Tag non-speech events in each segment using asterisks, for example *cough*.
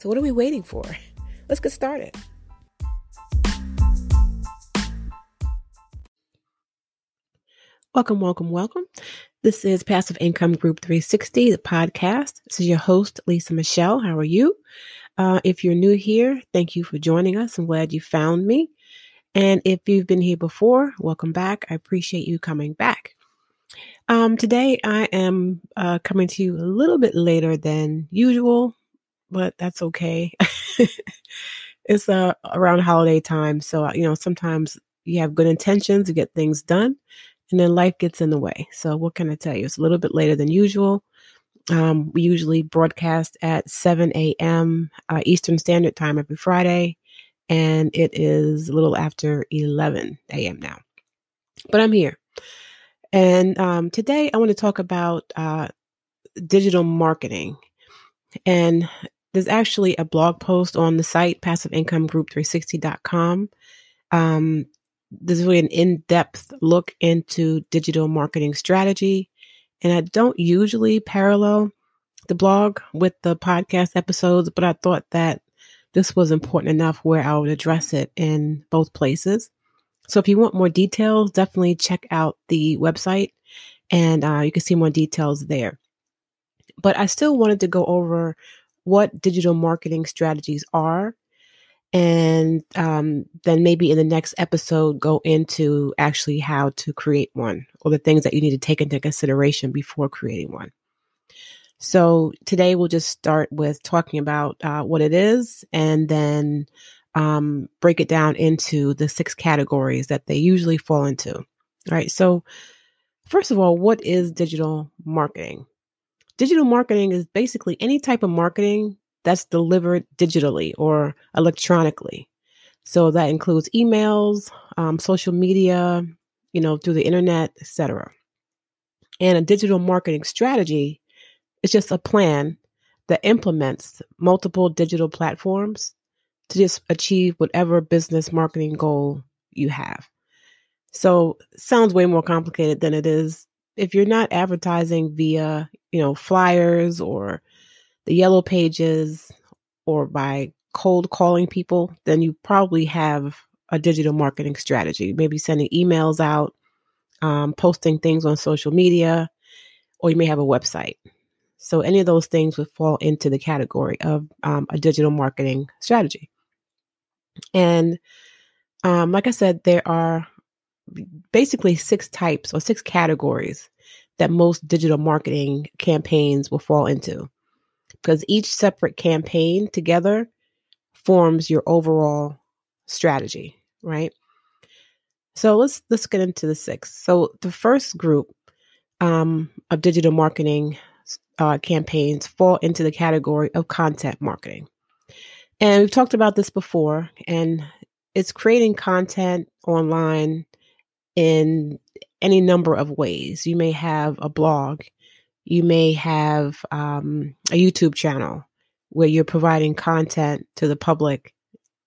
So, what are we waiting for? *laughs* Let's get started. Welcome, welcome, welcome. This is Passive Income Group 360, the podcast. This is your host, Lisa Michele. How are you? Uh, if you're new here, thank you for joining us. I'm glad you found me. And if you've been here before, welcome back. I appreciate you coming back. Um, today, I am uh, coming to you a little bit later than usual but that's okay. *laughs* it's uh, around holiday time. So, uh, you know, sometimes you have good intentions to get things done and then life gets in the way. So, what can I tell you? It's a little bit later than usual. Um, we usually broadcast at 7 a.m. Uh, Eastern Standard Time every Friday, and it is a little after 11 a.m. now. But I'm here. And um, today I want to talk about uh, digital marketing. And there's actually a blog post on the site, passiveincomeGroup360.com. Um, there's really an in depth look into digital marketing strategy. And I don't usually parallel the blog with the podcast episodes, but I thought that this was important enough where I would address it in both places. So if you want more details, definitely check out the website and uh, you can see more details there. But I still wanted to go over what digital marketing strategies are. And um, then maybe in the next episode, go into actually how to create one or the things that you need to take into consideration before creating one. So today we'll just start with talking about uh, what it is and then um, break it down into the six categories that they usually fall into. All right. So, first of all, what is digital marketing? Digital marketing is basically any type of marketing that's delivered digitally or electronically. So that includes emails, um, social media, you know, through the internet, etc. And a digital marketing strategy is just a plan that implements multiple digital platforms to just achieve whatever business marketing goal you have. So, sounds way more complicated than it is if you're not advertising via, you know, flyers or the yellow pages or by cold calling people, then you probably have a digital marketing strategy, maybe sending emails out, um, posting things on social media, or you may have a website. So, any of those things would fall into the category of um, a digital marketing strategy. And um, like I said, there are basically six types or six categories that most digital marketing campaigns will fall into. Because each separate campaign together forms your overall strategy right? So let's let's get into the six. So the first group um, of digital marketing uh, campaigns fall into the category of content marketing. And we've talked about this before and it's creating content online in any number of ways. You may have a blog, you may have um, a YouTube channel where you're providing content to the public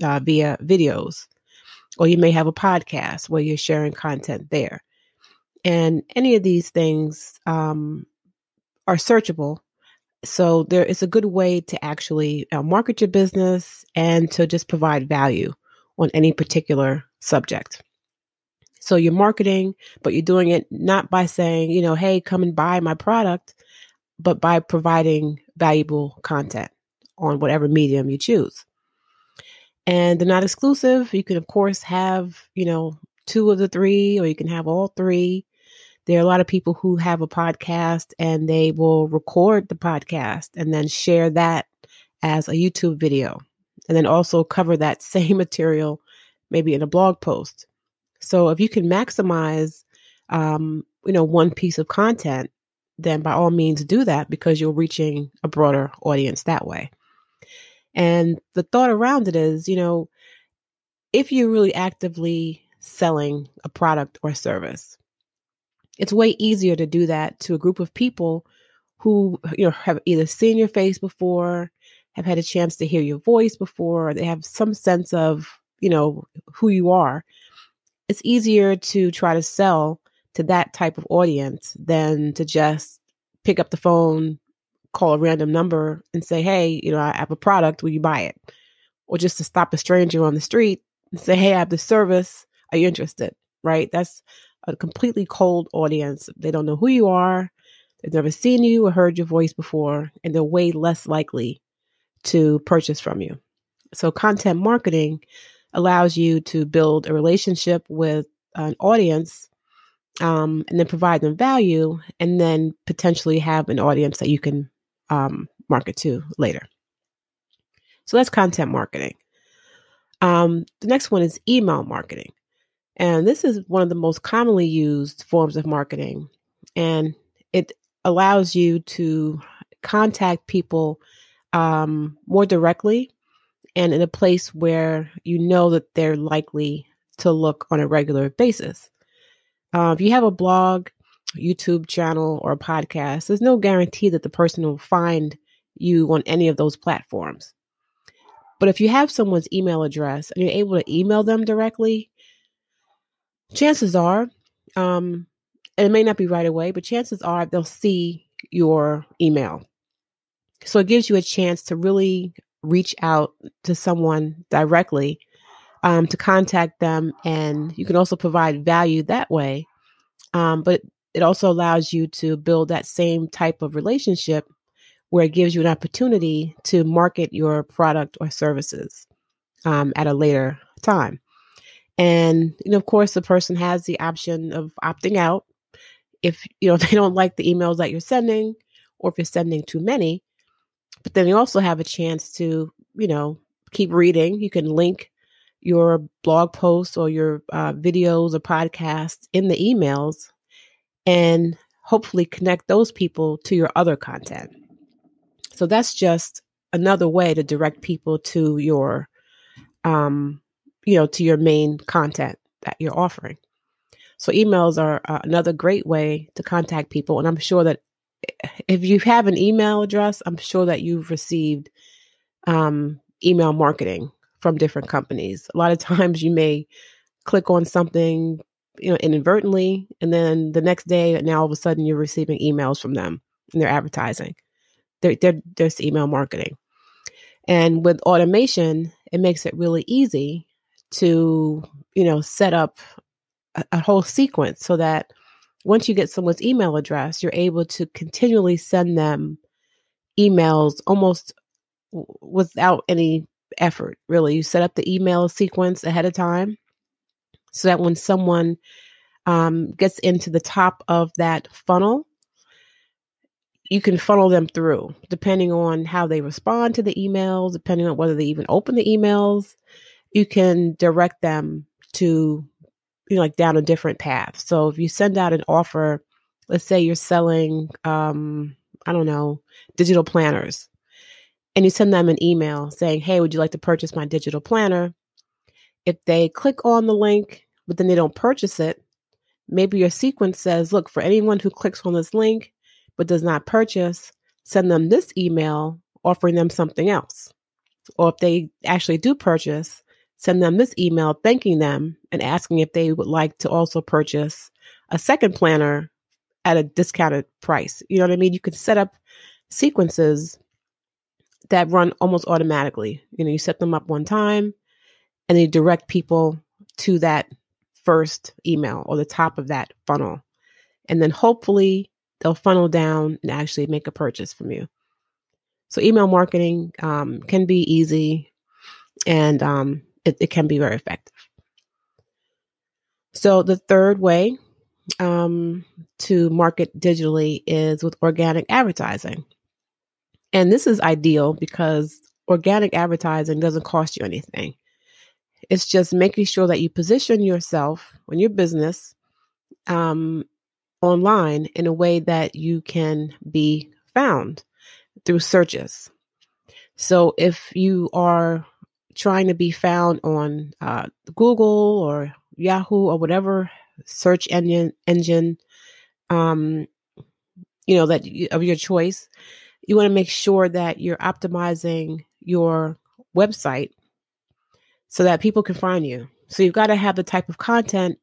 uh, via videos, or you may have a podcast where you're sharing content there. And any of these things um, are searchable. So there is a good way to actually uh, market your business and to just provide value on any particular subject. So you're marketing, but you're doing it not by saying, you know, hey, come and buy my product, but by providing valuable content on whatever medium you choose. And they're not exclusive. You can, of course, have, you know, two of the three, or you can have all three. There are a lot of people who have a podcast and they will record the podcast and then share that as a YouTube video and then also cover that *laughs* same material maybe in a blog post. So if you can maximize, um, you know, one piece of content, then by all means do that because you're reaching a broader audience that way. And the thought around it is, you know, if you're really actively selling a product or service, it's way easier to do that to a group of people who you know have either seen your face before, have had a chance to hear your voice before, they have some sense of, you know, who you are. It's easier to try to sell to that type of audience than to just pick up the phone, call a random number and say, "Hey, you know, I have a product, will you buy it?" Or just to stop a stranger on the street and say, "Hey, I have the service, are you interested?" Right? That's a completely cold audience. They don't know who you are. They've never seen you or heard your voice before, and they're way less likely to purchase from you. So, content marketing allows you to build a relationship with an audience um, and then provide them value, and then potentially have an audience that you can um, market to later. So, that's content marketing. Um, the next one is email marketing. And this is one of the most commonly used forms of marketing. And it allows you to contact people um, more directly and in a place where you know that they're likely to look on a regular basis. Uh, if you have a blog, YouTube channel, or a podcast, there's no guarantee that the person will find you on any of those platforms. But if you have someone's email address and you're able to email them directly, chances are, um, and it may not be right away, but chances are they'll see your email. So it gives you a chance to really reach out to someone directly, um, to contact them, and you can also provide value that way. Um, but it also allows you to build that same type of relationship where it gives you an opportunity to market your product or services um, at a later time. And you know, of course, the person has the option of opting out if you know *laughs* if they don't like the emails that you're sending, or if you're sending too many. But then you also have a chance to you know keep reading. You can link your blog posts or your uh, videos or podcasts in the emails, and hopefully connect those people to your other content. So that's just another way to direct people to your um, you know, to your main content that you're offering. So emails are uh, another great way to contact people. And I'm sure that if you have an email address, I'm sure that you've received um, email marketing from different companies. A lot of times you may click on something, you know, inadvertently, and then the next day, now all of a sudden you're receiving emails from them and they're advertising. They're, they're, there's email marketing. And with automation, it makes it really easy to, you know, set up a, a whole sequence so that once you get someone's email address, you're able to continually send them emails almost without any effort, really. You set up the email sequence ahead of time so that when someone um, gets into the top of that funnel, you can funnel them through depending on how they respond to the emails, depending on whether they even open the emails you can direct them to you know like down a different path. So if you send out an offer let's say you're selling um i don't know digital planners and you send them an email saying hey would you like to purchase my digital planner? If they click on the link but then they don't purchase it maybe your sequence says look for anyone who clicks on this link but does not purchase send them this email offering them something else. Or if they actually do purchase send them this email thanking them and asking if they would like to also purchase a second planner at a discounted price. You know what I mean? You can set up sequences that run almost automatically. You know, you set them up one time and they direct people to that first email or the top of that funnel. And then hopefully they'll funnel down and actually make a purchase from you. So email marketing um, can be easy and um, it, it can be very effective. So the third way um, to market digitally is with organic advertising. And this is ideal because organic advertising doesn't cost you anything. It's just making sure that you position yourself and your business um, online in a way that you can be found through searches. So if you are trying to be found on uh, Google or Yahoo or whatever search engine engine, um, you know that you, of your choice, you want to make sure that you're optimizing your website so that people can find you. So you've got to have the type of content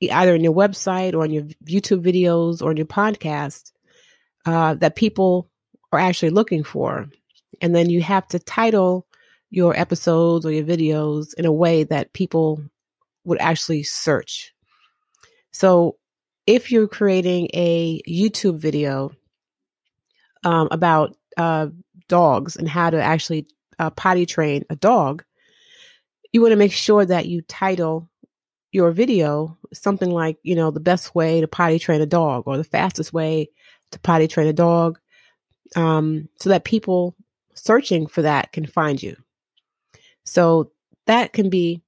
either in your website or on your YouTube videos or in your podcast uh, that people are actually looking for. And then you have to title your episodes or your videos in a way that people would actually search. So if you're creating a YouTube video um, about uh, dogs and how to actually uh, potty train a dog, you want to make sure that you title your video something like, you know, the best way to potty train a dog or the fastest way to potty train a dog um, so that people searching for that can find you. So that can be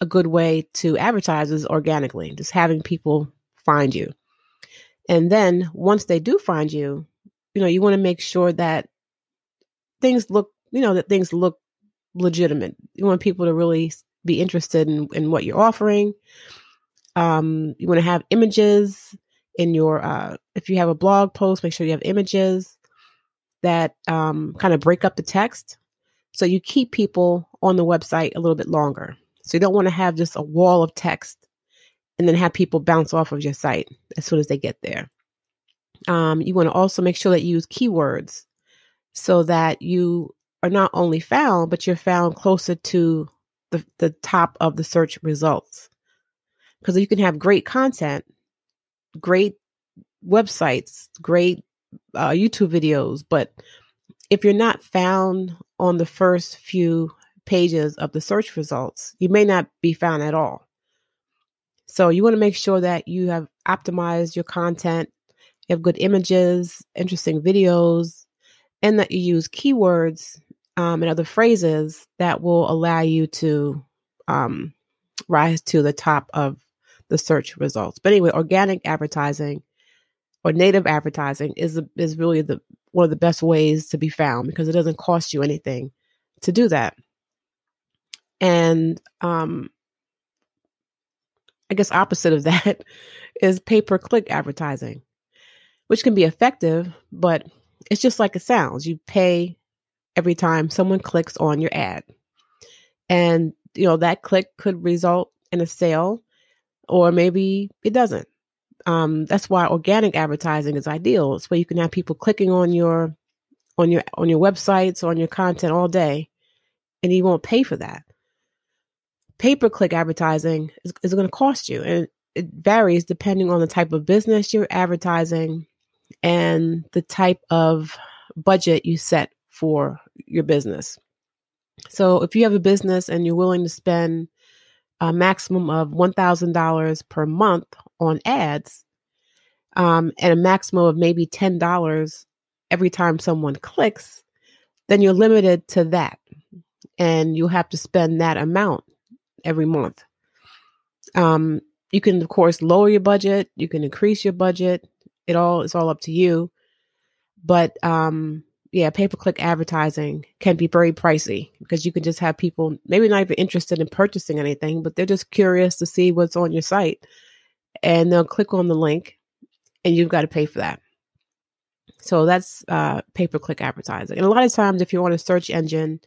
a good way to advertise is organically, just having people find you. And then once they do find you, you know, you want to make sure that things look, you know, that things look legitimate. You want people to really be interested in, in what you're offering. Um, you want to have images in your, uh, if you have a blog post, make sure you have images that um, kind of break up the text. So you keep people on the website a little bit longer. So you don't want to have just a wall of text and then have people bounce off of your site as soon as they get there. Um, you want to also make sure that you use keywords so that you are not only found, but you're found closer to the, the top of the search results. Because you can have great content, great websites, great uh, YouTube videos, but if you're not found on the first few pages of the search results, you may not be found at all. So you want to make sure that you have optimized your content, you have good images, interesting videos, and that you use keywords um, and other phrases that will allow you to um, rise to the top of the search results. But anyway, organic advertising or native advertising is is really the one of the best ways to be found because it doesn't cost you anything to do that. And um, I guess opposite of *laughs* that is pay per click advertising, which can be effective, but it's just like it sounds. You pay every time someone clicks on your ad. And, you know, that click could result in a sale or maybe it doesn't. Um, that's why organic advertising is ideal. It's where you can have people clicking on your on your on your websites on your content all day and you won't pay for that. Pay per click advertising is, is going to cost you and it varies depending on the type of business you're advertising and the type of budget you set for your business. So if you have a business and you're willing to spend a maximum of $1,000 per month on ads um, and a maximum of maybe $10 every time someone clicks, then you're limited to that. And you'll have to spend that amount every month. Um, you can, of course, lower your budget. You can increase your budget. It all is all up to you. But um, yeah, pay per click advertising can be very pricey because you can just have people maybe not even interested in purchasing anything, but they're just curious to see what's on your site. And they'll click on the link and you've got to pay for that. So that's uh, pay per click advertising. And a lot of times, if you're on a search engine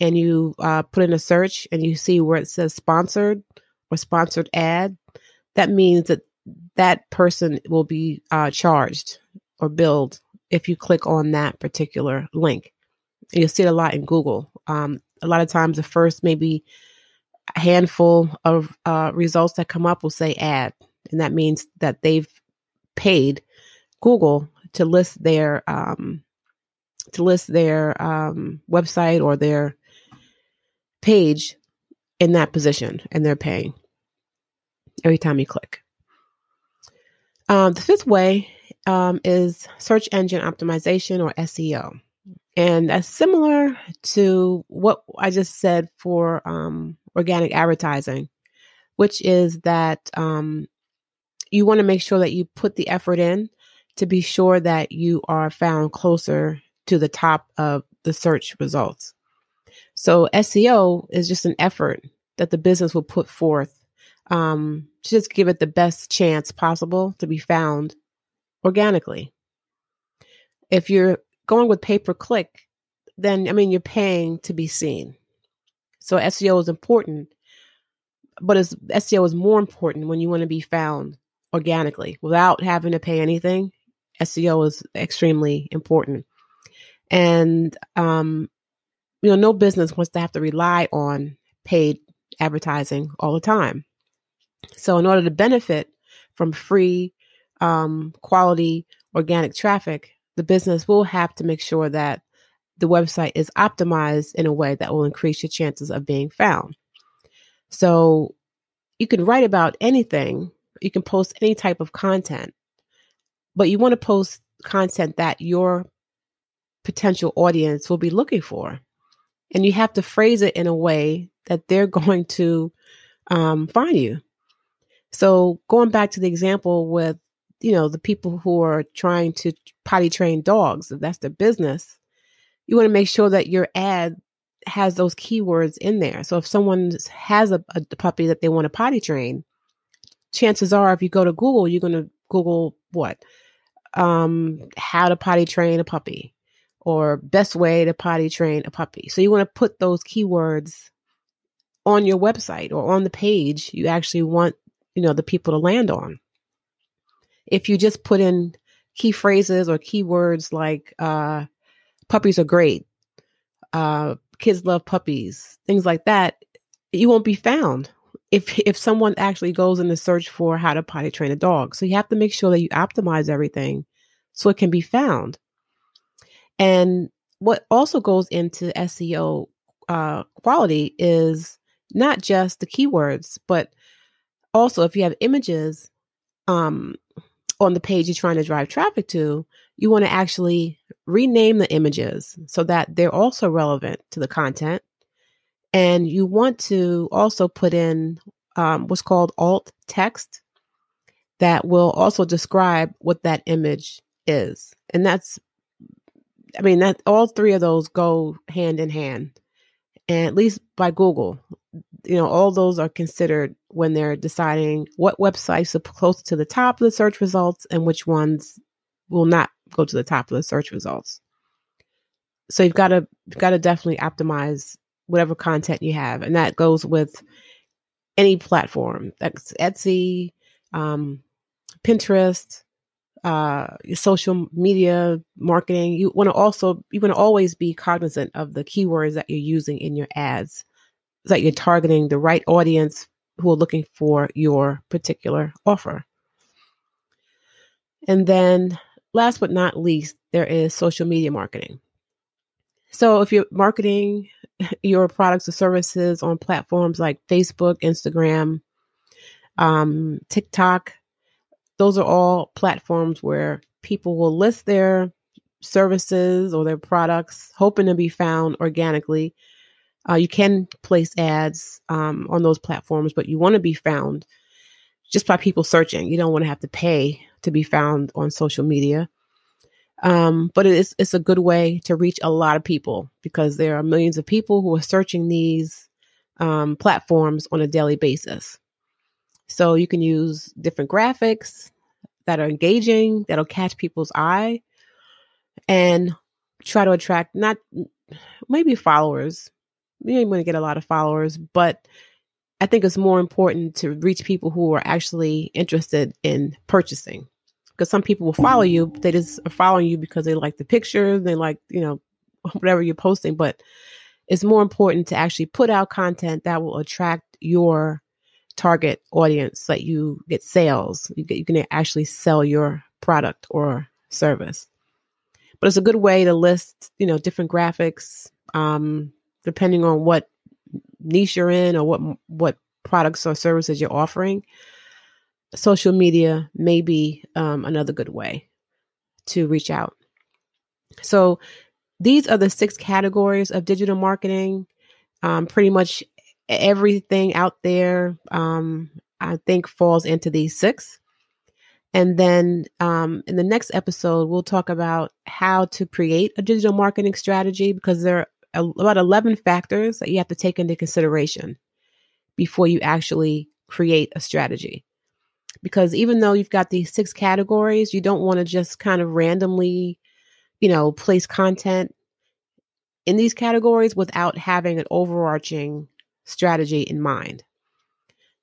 and you uh, put in a search and you see where it says sponsored or sponsored ad, that means that that person will be uh, charged or billed if you click on that particular link. You'll see it a lot in Google. Um, a lot of times, the first maybe handful of uh, results that come up will say ad, and that means that they've paid Google to list their um, to list their um, website or their page in that position, and they're paying every time you click. Um, the fifth way um, is search engine optimization or SEO. And that's similar to what I just said for um, organic advertising, which is that um, you want to make sure that you put the effort in to be sure that you are found closer to the top of the search results. So SEO is just an effort that the business will put forth um, to just give it the best chance possible to be found organically. If you're going with pay per click, then I mean you're paying to be seen. So SEO is important, but as SEO is more important when you want to be found organically without having to pay anything. SEO is extremely important. And um, you know, no business wants to have to rely on paid advertising all the time. So, in order to benefit from free, um, quality organic traffic, the business will have to make sure that the website is optimized in a way that will increase your chances of being found. So, you can write about anything, you can post any type of content, but you want to post content that your potential audience will be looking for. And you have to phrase it in a way that they're *laughs* going to um, find you. So going back to the example with, you know, the people who are trying to potty train dogs, if that's their business, you want to make sure that your ad has those keywords in there. So if someone has a, a puppy that they want to potty train, chances are if you go to Google, you're going to Google what? Um, how to potty train a puppy or best way to potty train a puppy. So you want to put those keywords on your website or on the page you actually want, you know, the people to land on. If you just put in key phrases or keywords like uh, puppies are great, uh, kids love puppies, things like that, you won't be found if if someone actually goes in the search for how to potty train a dog. So you have to make sure that you optimize everything so it can be found. And what also goes into SEO uh, quality is not just the keywords, but also if you have images um, on the page you're trying to drive traffic to, you want to actually rename the images so that they're also relevant to the content. And you want to also put in um, what's called alt text that will also describe what that image is. And that's, I mean, that all three of those go hand in hand. And at least by Google, you know, all those are considered when they're deciding what websites are close to the top of the search results and which ones will not go to the top of the search results. So you've got to you've got to definitely optimize whatever content you have, and that goes with any platform. That's Etsy, um, Pinterest, uh, social media marketing. You want to also you want to always be cognizant of the keywords that you're using in your ads that you're targeting the right audience who are looking for your particular offer. And then, last but not least, there is social media marketing. So, if you're marketing *laughs* your products or services on platforms like Facebook, Instagram, um, TikTok, those are all platforms where people will list their services or their products, hoping to be found organically uh, you can place ads um, on those platforms, but you want to be found just by people searching. You don't want to have to pay to be found on social media. Um, but it's it's a good way to reach a lot of people because there are millions of people who are searching these um, platforms on a daily basis. So you can use different graphics that are engaging, that'll catch people's eye, and try to attract not maybe followers, you ain't going to get a lot of followers, but I think it's more important to reach people who are actually interested in purchasing. Because some people will follow you, they just are following you because they like the pictures, they like, you know, *laughs* whatever you're posting. But it's more important to actually put out content that will attract your target audience that you get sales. You, get, you can actually sell your product or service. But it's a good way to list, you know, different graphics, um, depending on what niche you're in or what what products or services you're offering, social media may be um, another good way to reach out. So these are the six categories of digital marketing. Um, pretty much everything out there, um, I think, falls into these six. And then um, in the next episode, we'll talk about how to create a digital marketing strategy because there are about 11 factors that you have to take into consideration before you actually create a strategy. Because even though you've got these six categories, you don't want to just kind of randomly, you know, place content in these categories without having an overarching strategy in mind.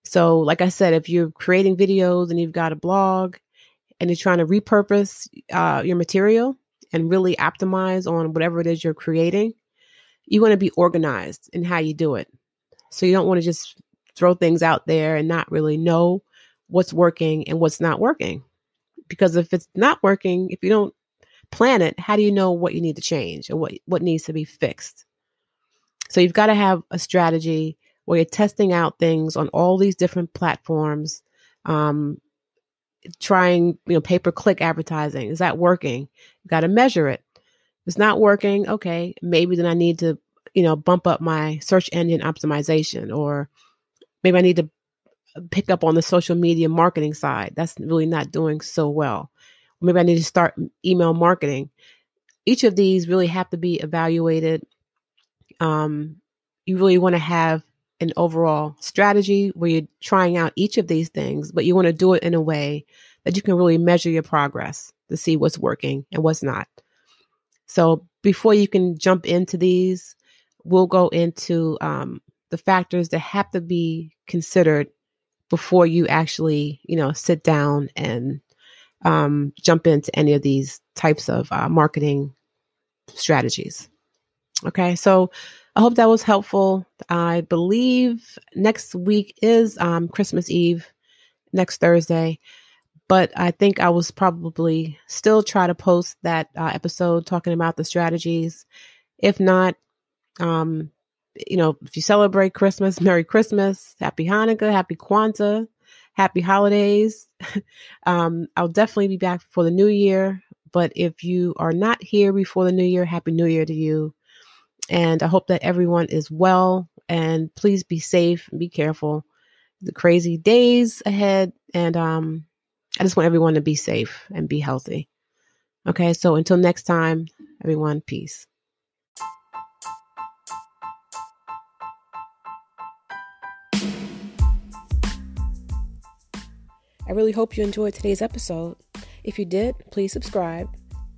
So, like I said, if you're creating videos and you've got a blog and you're trying to repurpose uh, your material and really optimize on whatever it is you're creating, you want to be organized in how you do it. So, you don't want to just throw things out there and not really know what's working and what's not working. Because if it's not working, if you don't plan it, how do you know what you need to change or what, what needs to be fixed? So you've got to have a strategy where you're testing out things on all these different platforms, um, trying, you know, pay per click advertising. Is that working? You've got to measure it. If it's not working, okay, maybe then I need to, you know, bump up my search engine optimization or maybe I need to pick up on the social media marketing side. That's really not doing so well. Maybe I need to start email marketing. Each of these really have to be evaluated. Um, you really want to have an overall strategy where you're trying out each of these things, but you want to do it in a way that you can really measure your progress to see what's working and what's not. So before you can jump into these, we'll go into um, the factors that have to be considered before you actually, you know, sit down and um, jump into any of these types of uh, marketing strategies. Okay, so I hope that was helpful. I believe next week is um, Christmas Eve, next Thursday, but I think I was probably still try to post that uh, episode talking about the strategies. If not, um, you know, if you celebrate Christmas, *laughs* Merry Christmas, Happy Hanukkah, Happy Kwanzaa, Happy Holidays. *laughs* um, I'll definitely be back for the new year. But if you are not here before the new year, Happy New Year to you. And I hope that everyone is well and please be safe be careful. The crazy days ahead. And um, I just want everyone to be safe and be healthy. Okay, so until next time, everyone, peace. I really hope you enjoyed today's episode. If you did, please subscribe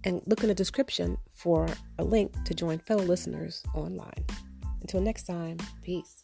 and look in the description for a link to join fellow listeners online. Until next time, peace.